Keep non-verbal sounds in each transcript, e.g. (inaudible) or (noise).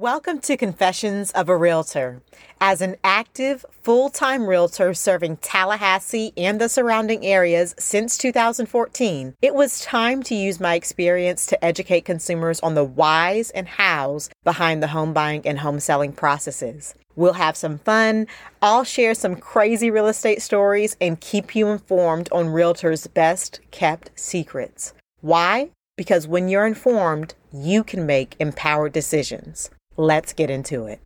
Welcome to Confessions of a Realtor. As an active, full time realtor serving Tallahassee and the surrounding areas since 2014, it was time to use my experience to educate consumers on the whys and hows behind the home buying and home selling processes. We'll have some fun. I'll share some crazy real estate stories and keep you informed on realtors' best kept secrets. Why? Because when you're informed, you can make empowered decisions. Let's get into it.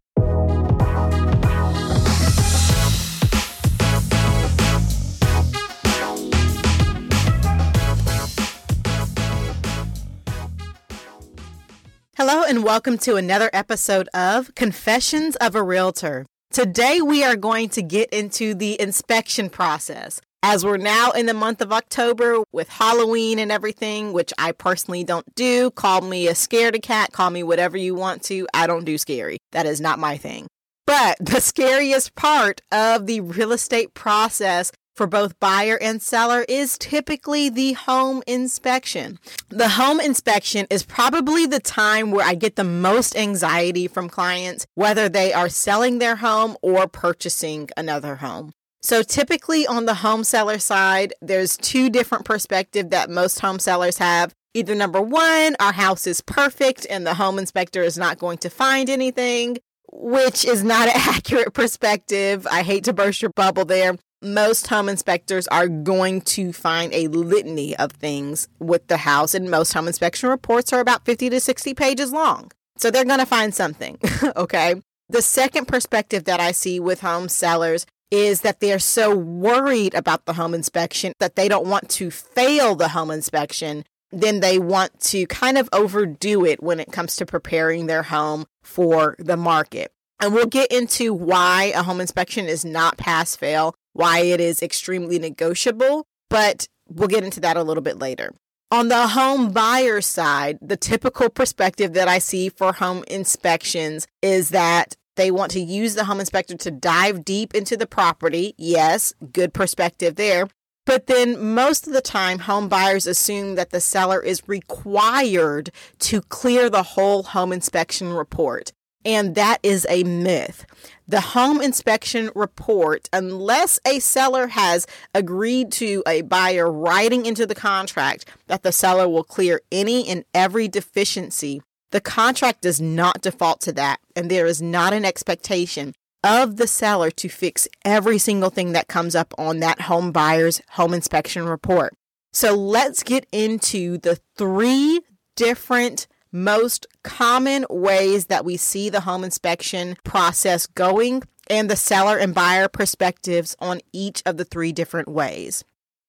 Hello, and welcome to another episode of Confessions of a Realtor. Today, we are going to get into the inspection process. As we're now in the month of October with Halloween and everything, which I personally don't do, call me a scaredy cat, call me whatever you want to. I don't do scary. That is not my thing. But the scariest part of the real estate process for both buyer and seller is typically the home inspection. The home inspection is probably the time where I get the most anxiety from clients, whether they are selling their home or purchasing another home. So typically on the home seller side, there's two different perspectives that most home sellers have. Either number one, our house is perfect and the home inspector is not going to find anything, which is not (laughs) an accurate perspective. I hate to burst your bubble there. Most home inspectors are going to find a litany of things with the house, and most home inspection reports are about 50 to 60 pages long. So they're going to find something. (laughs) okay. The second perspective that I see with home sellers is that they're so worried about the home inspection that they don't want to fail the home inspection. Then they want to kind of overdo it when it comes to preparing their home for the market. And we'll get into why a home inspection is not pass fail, why it is extremely negotiable, but we'll get into that a little bit later. On the home buyer side, the typical perspective that I see for home inspections is that they want to use the home inspector to dive deep into the property. Yes, good perspective there. But then most of the time, home buyers assume that the seller is required to clear the whole home inspection report. And that is a myth. The home inspection report, unless a seller has agreed to a buyer writing into the contract that the seller will clear any and every deficiency the contract does not default to that, and there is not an expectation of the seller to fix every single thing that comes up on that home buyer's home inspection report. So let's get into the three different most common ways that we see the home inspection process going and the seller and buyer perspectives on each of the three different ways.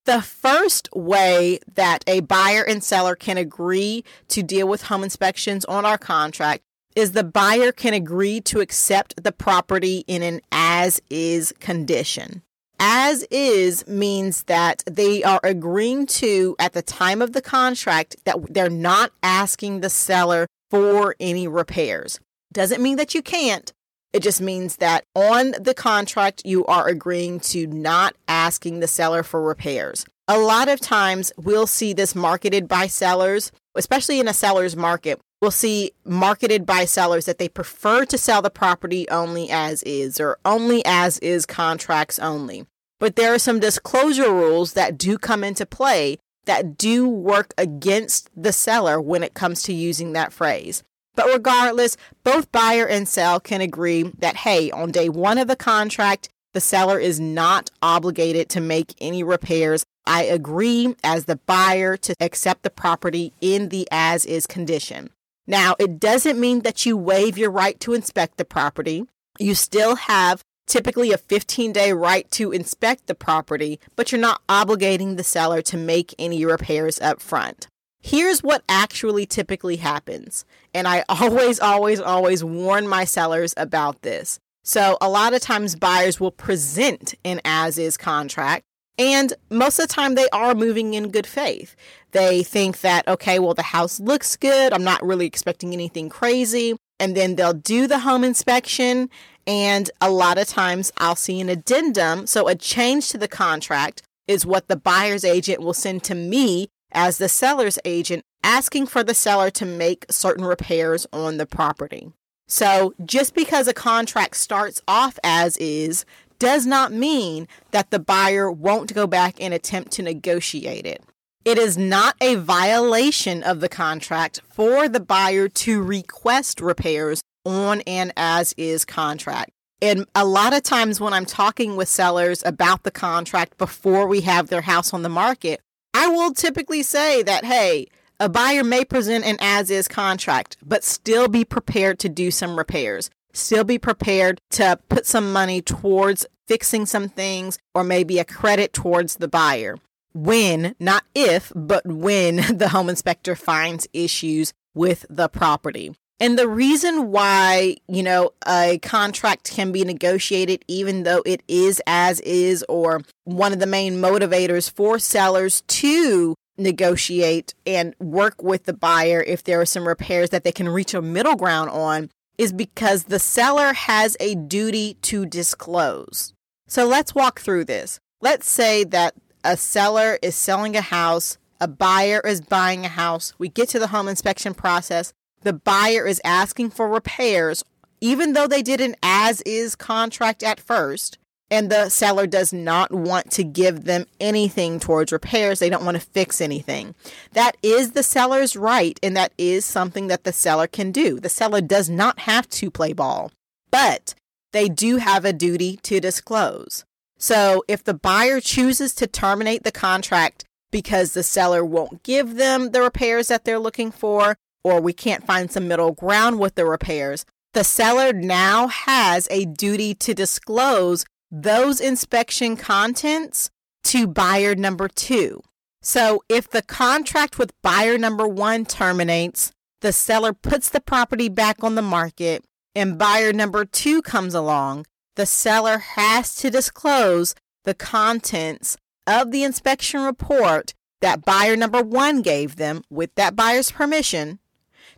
The first way that a buyer and seller can agree to deal with home inspections on our contract is the buyer can agree to accept the property in an as is condition. As is means that they are agreeing to, at the time of the contract, that they're not asking the seller for any repairs. Doesn't mean that you can't, it just means that on the contract, you are agreeing to not asking the seller for repairs. A lot of times we'll see this marketed by sellers, especially in a seller's market. We'll see marketed by sellers that they prefer to sell the property only as is or only as is contracts only. But there are some disclosure rules that do come into play that do work against the seller when it comes to using that phrase. But regardless, both buyer and sell can agree that, hey, on day one of the contract, the seller is not obligated to make any repairs. I agree as the buyer to accept the property in the as is condition. Now, it doesn't mean that you waive your right to inspect the property. You still have typically a 15 day right to inspect the property, but you're not obligating the seller to make any repairs up front. Here's what actually typically happens. And I always, always, always warn my sellers about this. So, a lot of times buyers will present an as is contract. And most of the time, they are moving in good faith. They think that, okay, well, the house looks good. I'm not really expecting anything crazy. And then they'll do the home inspection. And a lot of times, I'll see an addendum. So, a change to the contract is what the buyer's agent will send to me as the seller's agent asking for the seller to make certain repairs on the property. So just because a contract starts off as is does not mean that the buyer won't go back and attempt to negotiate it. It is not a violation of the contract for the buyer to request repairs on an as is contract. And a lot of times when I'm talking with sellers about the contract before we have their house on the market, I will typically say that, hey, a buyer may present an as is contract, but still be prepared to do some repairs. Still be prepared to put some money towards fixing some things or maybe a credit towards the buyer. When, not if, but when (laughs) the home inspector finds issues with the property. And the reason why, you know, a contract can be negotiated even though it is as is, or one of the main motivators for sellers to negotiate and work with the buyer if there are some repairs that they can reach a middle ground on is because the seller has a duty to disclose. So let's walk through this. Let's say that a seller is selling a house, a buyer is buying a house. We get to the home inspection process the buyer is asking for repairs, even though they did an as is contract at first, and the seller does not want to give them anything towards repairs. They don't want to fix anything. That is the seller's right, and that is something that the seller can do. The seller does not have to play ball, but they do have a duty to disclose. So if the buyer chooses to terminate the contract because the seller won't give them the repairs that they're looking for, or we can't find some middle ground with the repairs, the seller now has a duty to disclose those inspection contents to buyer number two. So if the contract with buyer number one terminates, the seller puts the property back on the market and buyer number two comes along, the seller has to disclose the contents of the inspection report that buyer number one gave them with that buyer's permission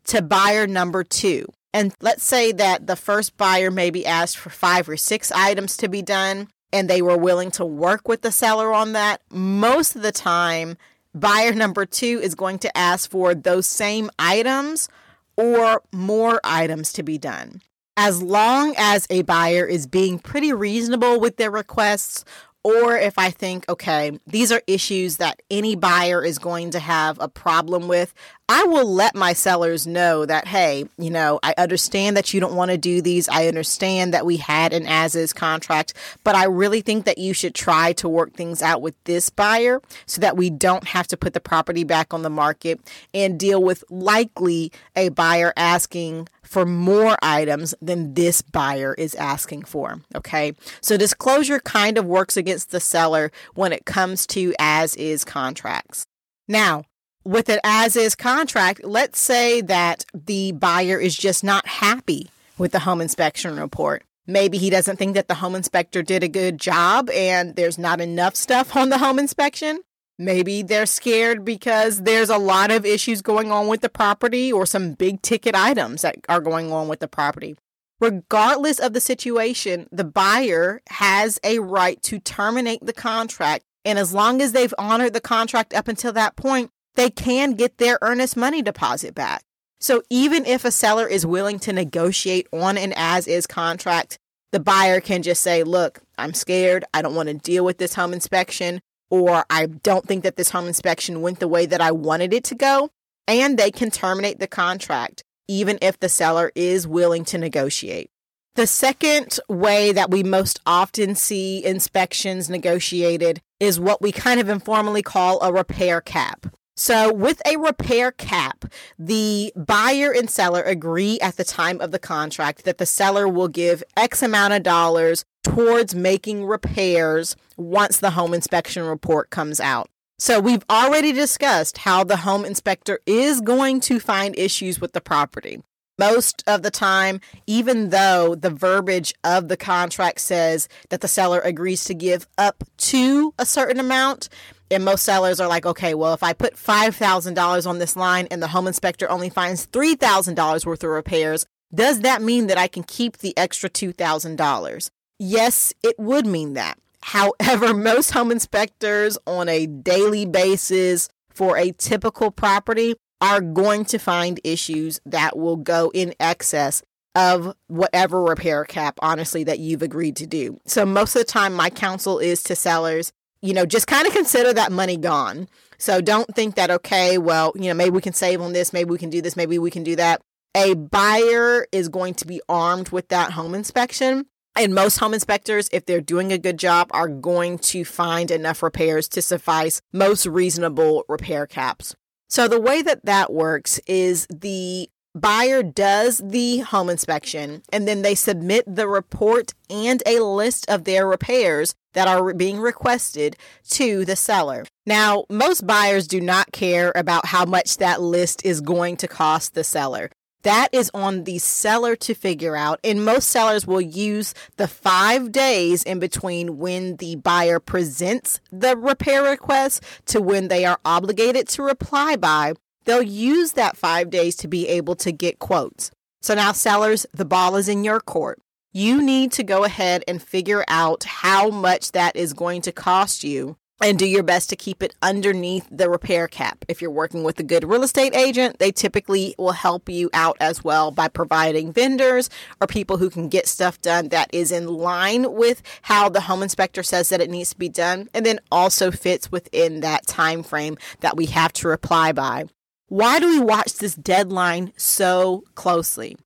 to buyer number two. And let's say that the first buyer maybe asked for five or six items to be done and they were willing to work with the seller on that. Most of the time, buyer number two is going to ask for those same items or more items to be done. As long as a buyer is being pretty reasonable with their requests or if I think, okay, these are issues that any buyer is going to have a problem with, I will let my sellers know that, hey, you know, I understand that you don't want to do these. I understand that we had an as is contract, but I really think that you should try to work things out with this buyer so that we don't have to put the property back on the market and deal with likely a buyer asking for more items than this buyer is asking for. Okay. So disclosure kind of works against the seller when it comes to as is contracts. Now, with an as is contract, let's say that the buyer is just not happy with the home inspection report. Maybe he doesn't think that the home inspector did a good job and there's not enough stuff on the home inspection. Maybe they're scared because there's a lot of issues going on with the property or some big ticket items that are going on with the property. Regardless of the situation, the buyer has a right to terminate the contract. And as long as they've honored the contract up until that point, they can get their earnest money deposit back. So even if a seller is willing to negotiate on an as is contract, the buyer can just say, Look, I'm scared. I don't want to deal with this home inspection or I don't think that this home inspection went the way that I wanted it to go, and they can terminate the contract even if the seller is willing to negotiate. The second way that we most often see inspections negotiated is what we kind of informally call a repair cap. So, with a repair cap, the buyer and seller agree at the time of the contract that the seller will give X amount of dollars towards making repairs once the home inspection report comes out. So, we've already discussed how the home inspector is going to find issues with the property. Most of the time, even though the verbiage of the contract says that the seller agrees to give up to a certain amount, and most sellers are like, okay, well, if I put $5,000 on this line and the home inspector only finds $3,000 worth of repairs, does that mean that I can keep the extra $2,000? Yes, it would mean that. However, (laughs) most home inspectors on a daily basis for a typical property are going to find issues that will go in excess of whatever repair cap, honestly, that you've agreed to do. So most of the time, my counsel is to sellers, you know, just kind of consider that money gone. So don't think that, okay, well, you know, maybe we can save on this, maybe we can do this, maybe we can do that. A buyer is going to be armed with that home inspection. And most home inspectors, if they're doing a good job, are going to find enough repairs to suffice most reasonable repair caps. So the way that that works is the buyer does the home inspection and then they submit the report and a list of their repairs that are being requested to the seller. Now, most buyers do not care about how much that list is going to cost the seller. That is on the seller to figure out. And most sellers will use the five days in between when the buyer presents the repair request to when they are obligated to reply by they'll use that five days to be able to get quotes. So now, sellers, the ball is in your court. You need to go ahead and figure out how much that is going to cost you and do your best to keep it underneath the repair cap. If you're working with a good real estate agent, they typically will help you out as well by providing vendors or people who can get stuff done that is in line with how the home inspector says that it needs to be done and then also fits within that time frame that we have to reply by. Why do we watch this deadline so closely?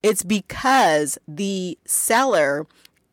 It's because the seller,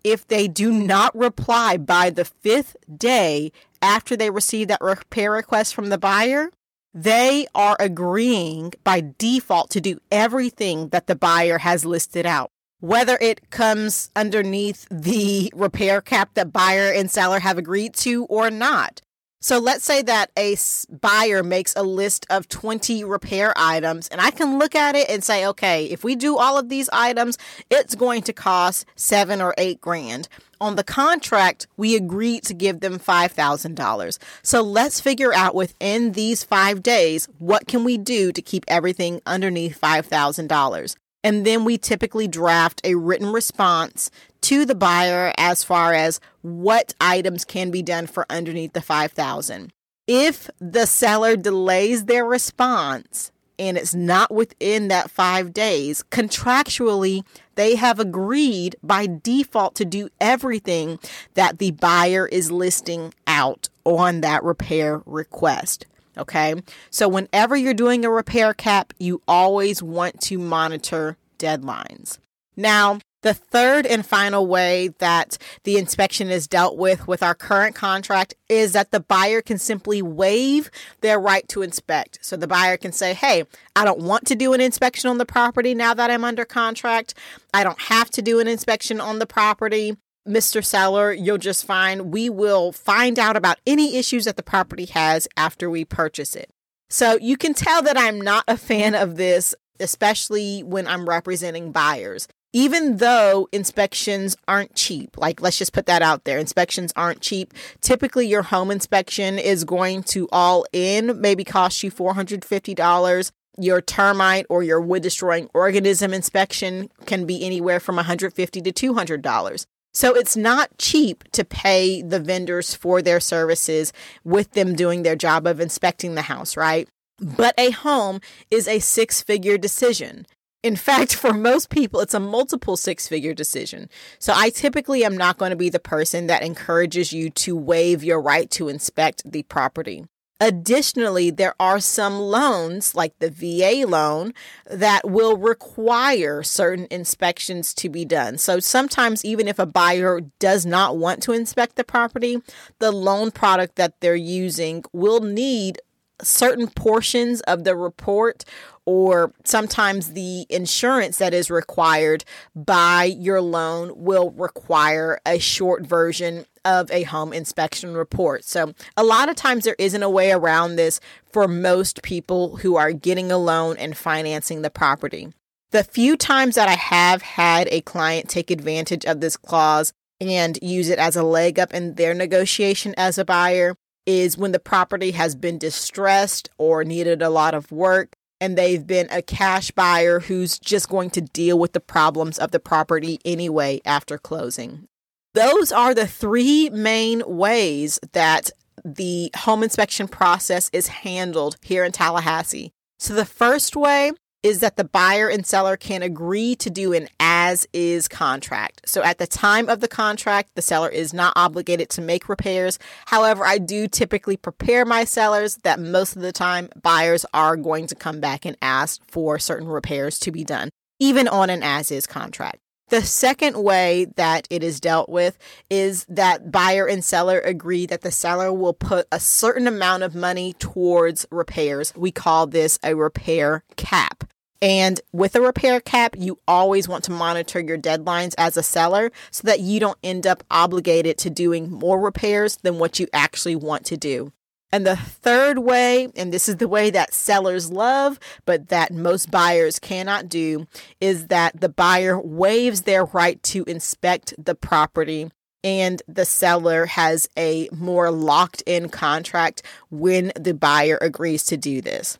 if they do not reply by the fifth day after they receive that repair request from the buyer, they are agreeing by default to do everything that the buyer has listed out. Whether it comes underneath the repair cap that buyer and seller have agreed to or not. So let's say that a buyer makes a list of 20 repair items, and I can look at it and say, okay, if we do all of these items, it's going to cost seven or eight grand. On the contract, we agreed to give them $5,000. So let's figure out within these five days, what can we do to keep everything underneath $5,000? And then we typically draft a written response to the buyer as far as what items can be done for underneath the 5000. If the seller delays their response and it's not within that 5 days, contractually they have agreed by default to do everything that the buyer is listing out on that repair request. Okay. So, whenever you're doing a repair cap, you always want to monitor deadlines. Now, the third and final way that the inspection is dealt with with our current contract is that the buyer can simply waive their right to inspect. So the buyer can say, Hey, I don't want to do an inspection on the property now that I'm under contract. I don't have to do an inspection on the property. Mr. Seller, you'll just find we will find out about any issues that the property has after we purchase it. So you can tell that I'm not a fan of this, especially when I'm representing buyers. Even though inspections aren't cheap, like let's just put that out there, inspections aren't cheap. Typically, your home inspection is going to all in maybe cost you $450 your termite or your wood destroying organism inspection can be anywhere from $150 to $200. So it's not cheap to pay the vendors for their services with them doing their job of inspecting the house, right? But a home is a six figure decision. In fact, (laughs) for most people, it's a multiple six figure decision. So I typically am not going to be the person that encourages you to waive your right to inspect the property. Additionally, there are some loans, like the VA loan, that will require certain inspections to be done. So sometimes, even if a buyer does not want to inspect the property, the loan product that they're using will need certain portions of the report or sometimes the insurance that is required by your loan will require a short version of a home inspection report. So, a lot of times there isn't a way around this for most people who are getting a loan and financing the property. The few times that I have had a client take advantage of this clause and use it as a leg up in their negotiation as a buyer is when the property has been distressed or needed a lot of work and they've been a cash buyer who's just going to deal with the problems of the property anyway after closing. Those are the three main ways that the home inspection process is handled here in Tallahassee. So, the first way is that the buyer and seller can agree to do an as is contract. So at the time of the contract, the seller is not obligated to make repairs. However, I do typically prepare my sellers that most of the time buyers are going to come back and ask for certain repairs to be done, even on an as is contract. The second way that it is dealt with is that buyer and seller agree that the seller will put a certain amount of money towards repairs. We call this a repair cap. And with a repair cap, you always want to monitor your deadlines as a seller so that you don't end up obligated to doing more repairs than what you actually want to do. And the third way, and this is the way that sellers love, but that most buyers cannot do, is that the buyer waives their right to inspect the property and the seller has a more locked in contract when the buyer agrees to do this.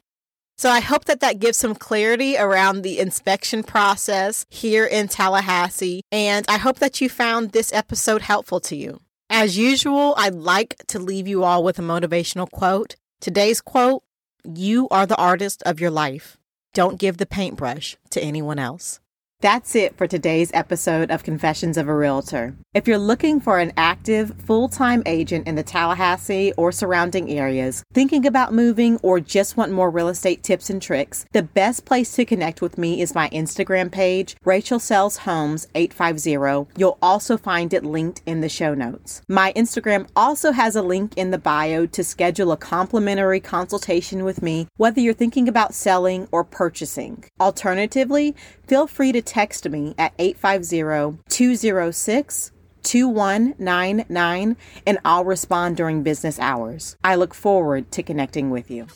So I hope that that gives some clarity around the inspection process here in Tallahassee. And I hope that you found this episode helpful to you. As usual, I'd like to leave you all with a motivational quote. Today's quote You are the artist of your life. Don't give the paintbrush to anyone else. That's it for today's episode of Confessions of a Realtor. If you're looking for an active, full time agent in the Tallahassee or surrounding areas, thinking about moving, or just want more real estate tips and tricks, the best place to connect with me is my Instagram page, Rachel Sells Homes 850. You'll also find it linked in the show notes. My Instagram also has a link in the bio to schedule a complimentary consultation with me, whether you're thinking about selling or purchasing. Alternatively, feel free to text me at 850 206 2199 and I'll respond during business hours. I look forward to connecting with you.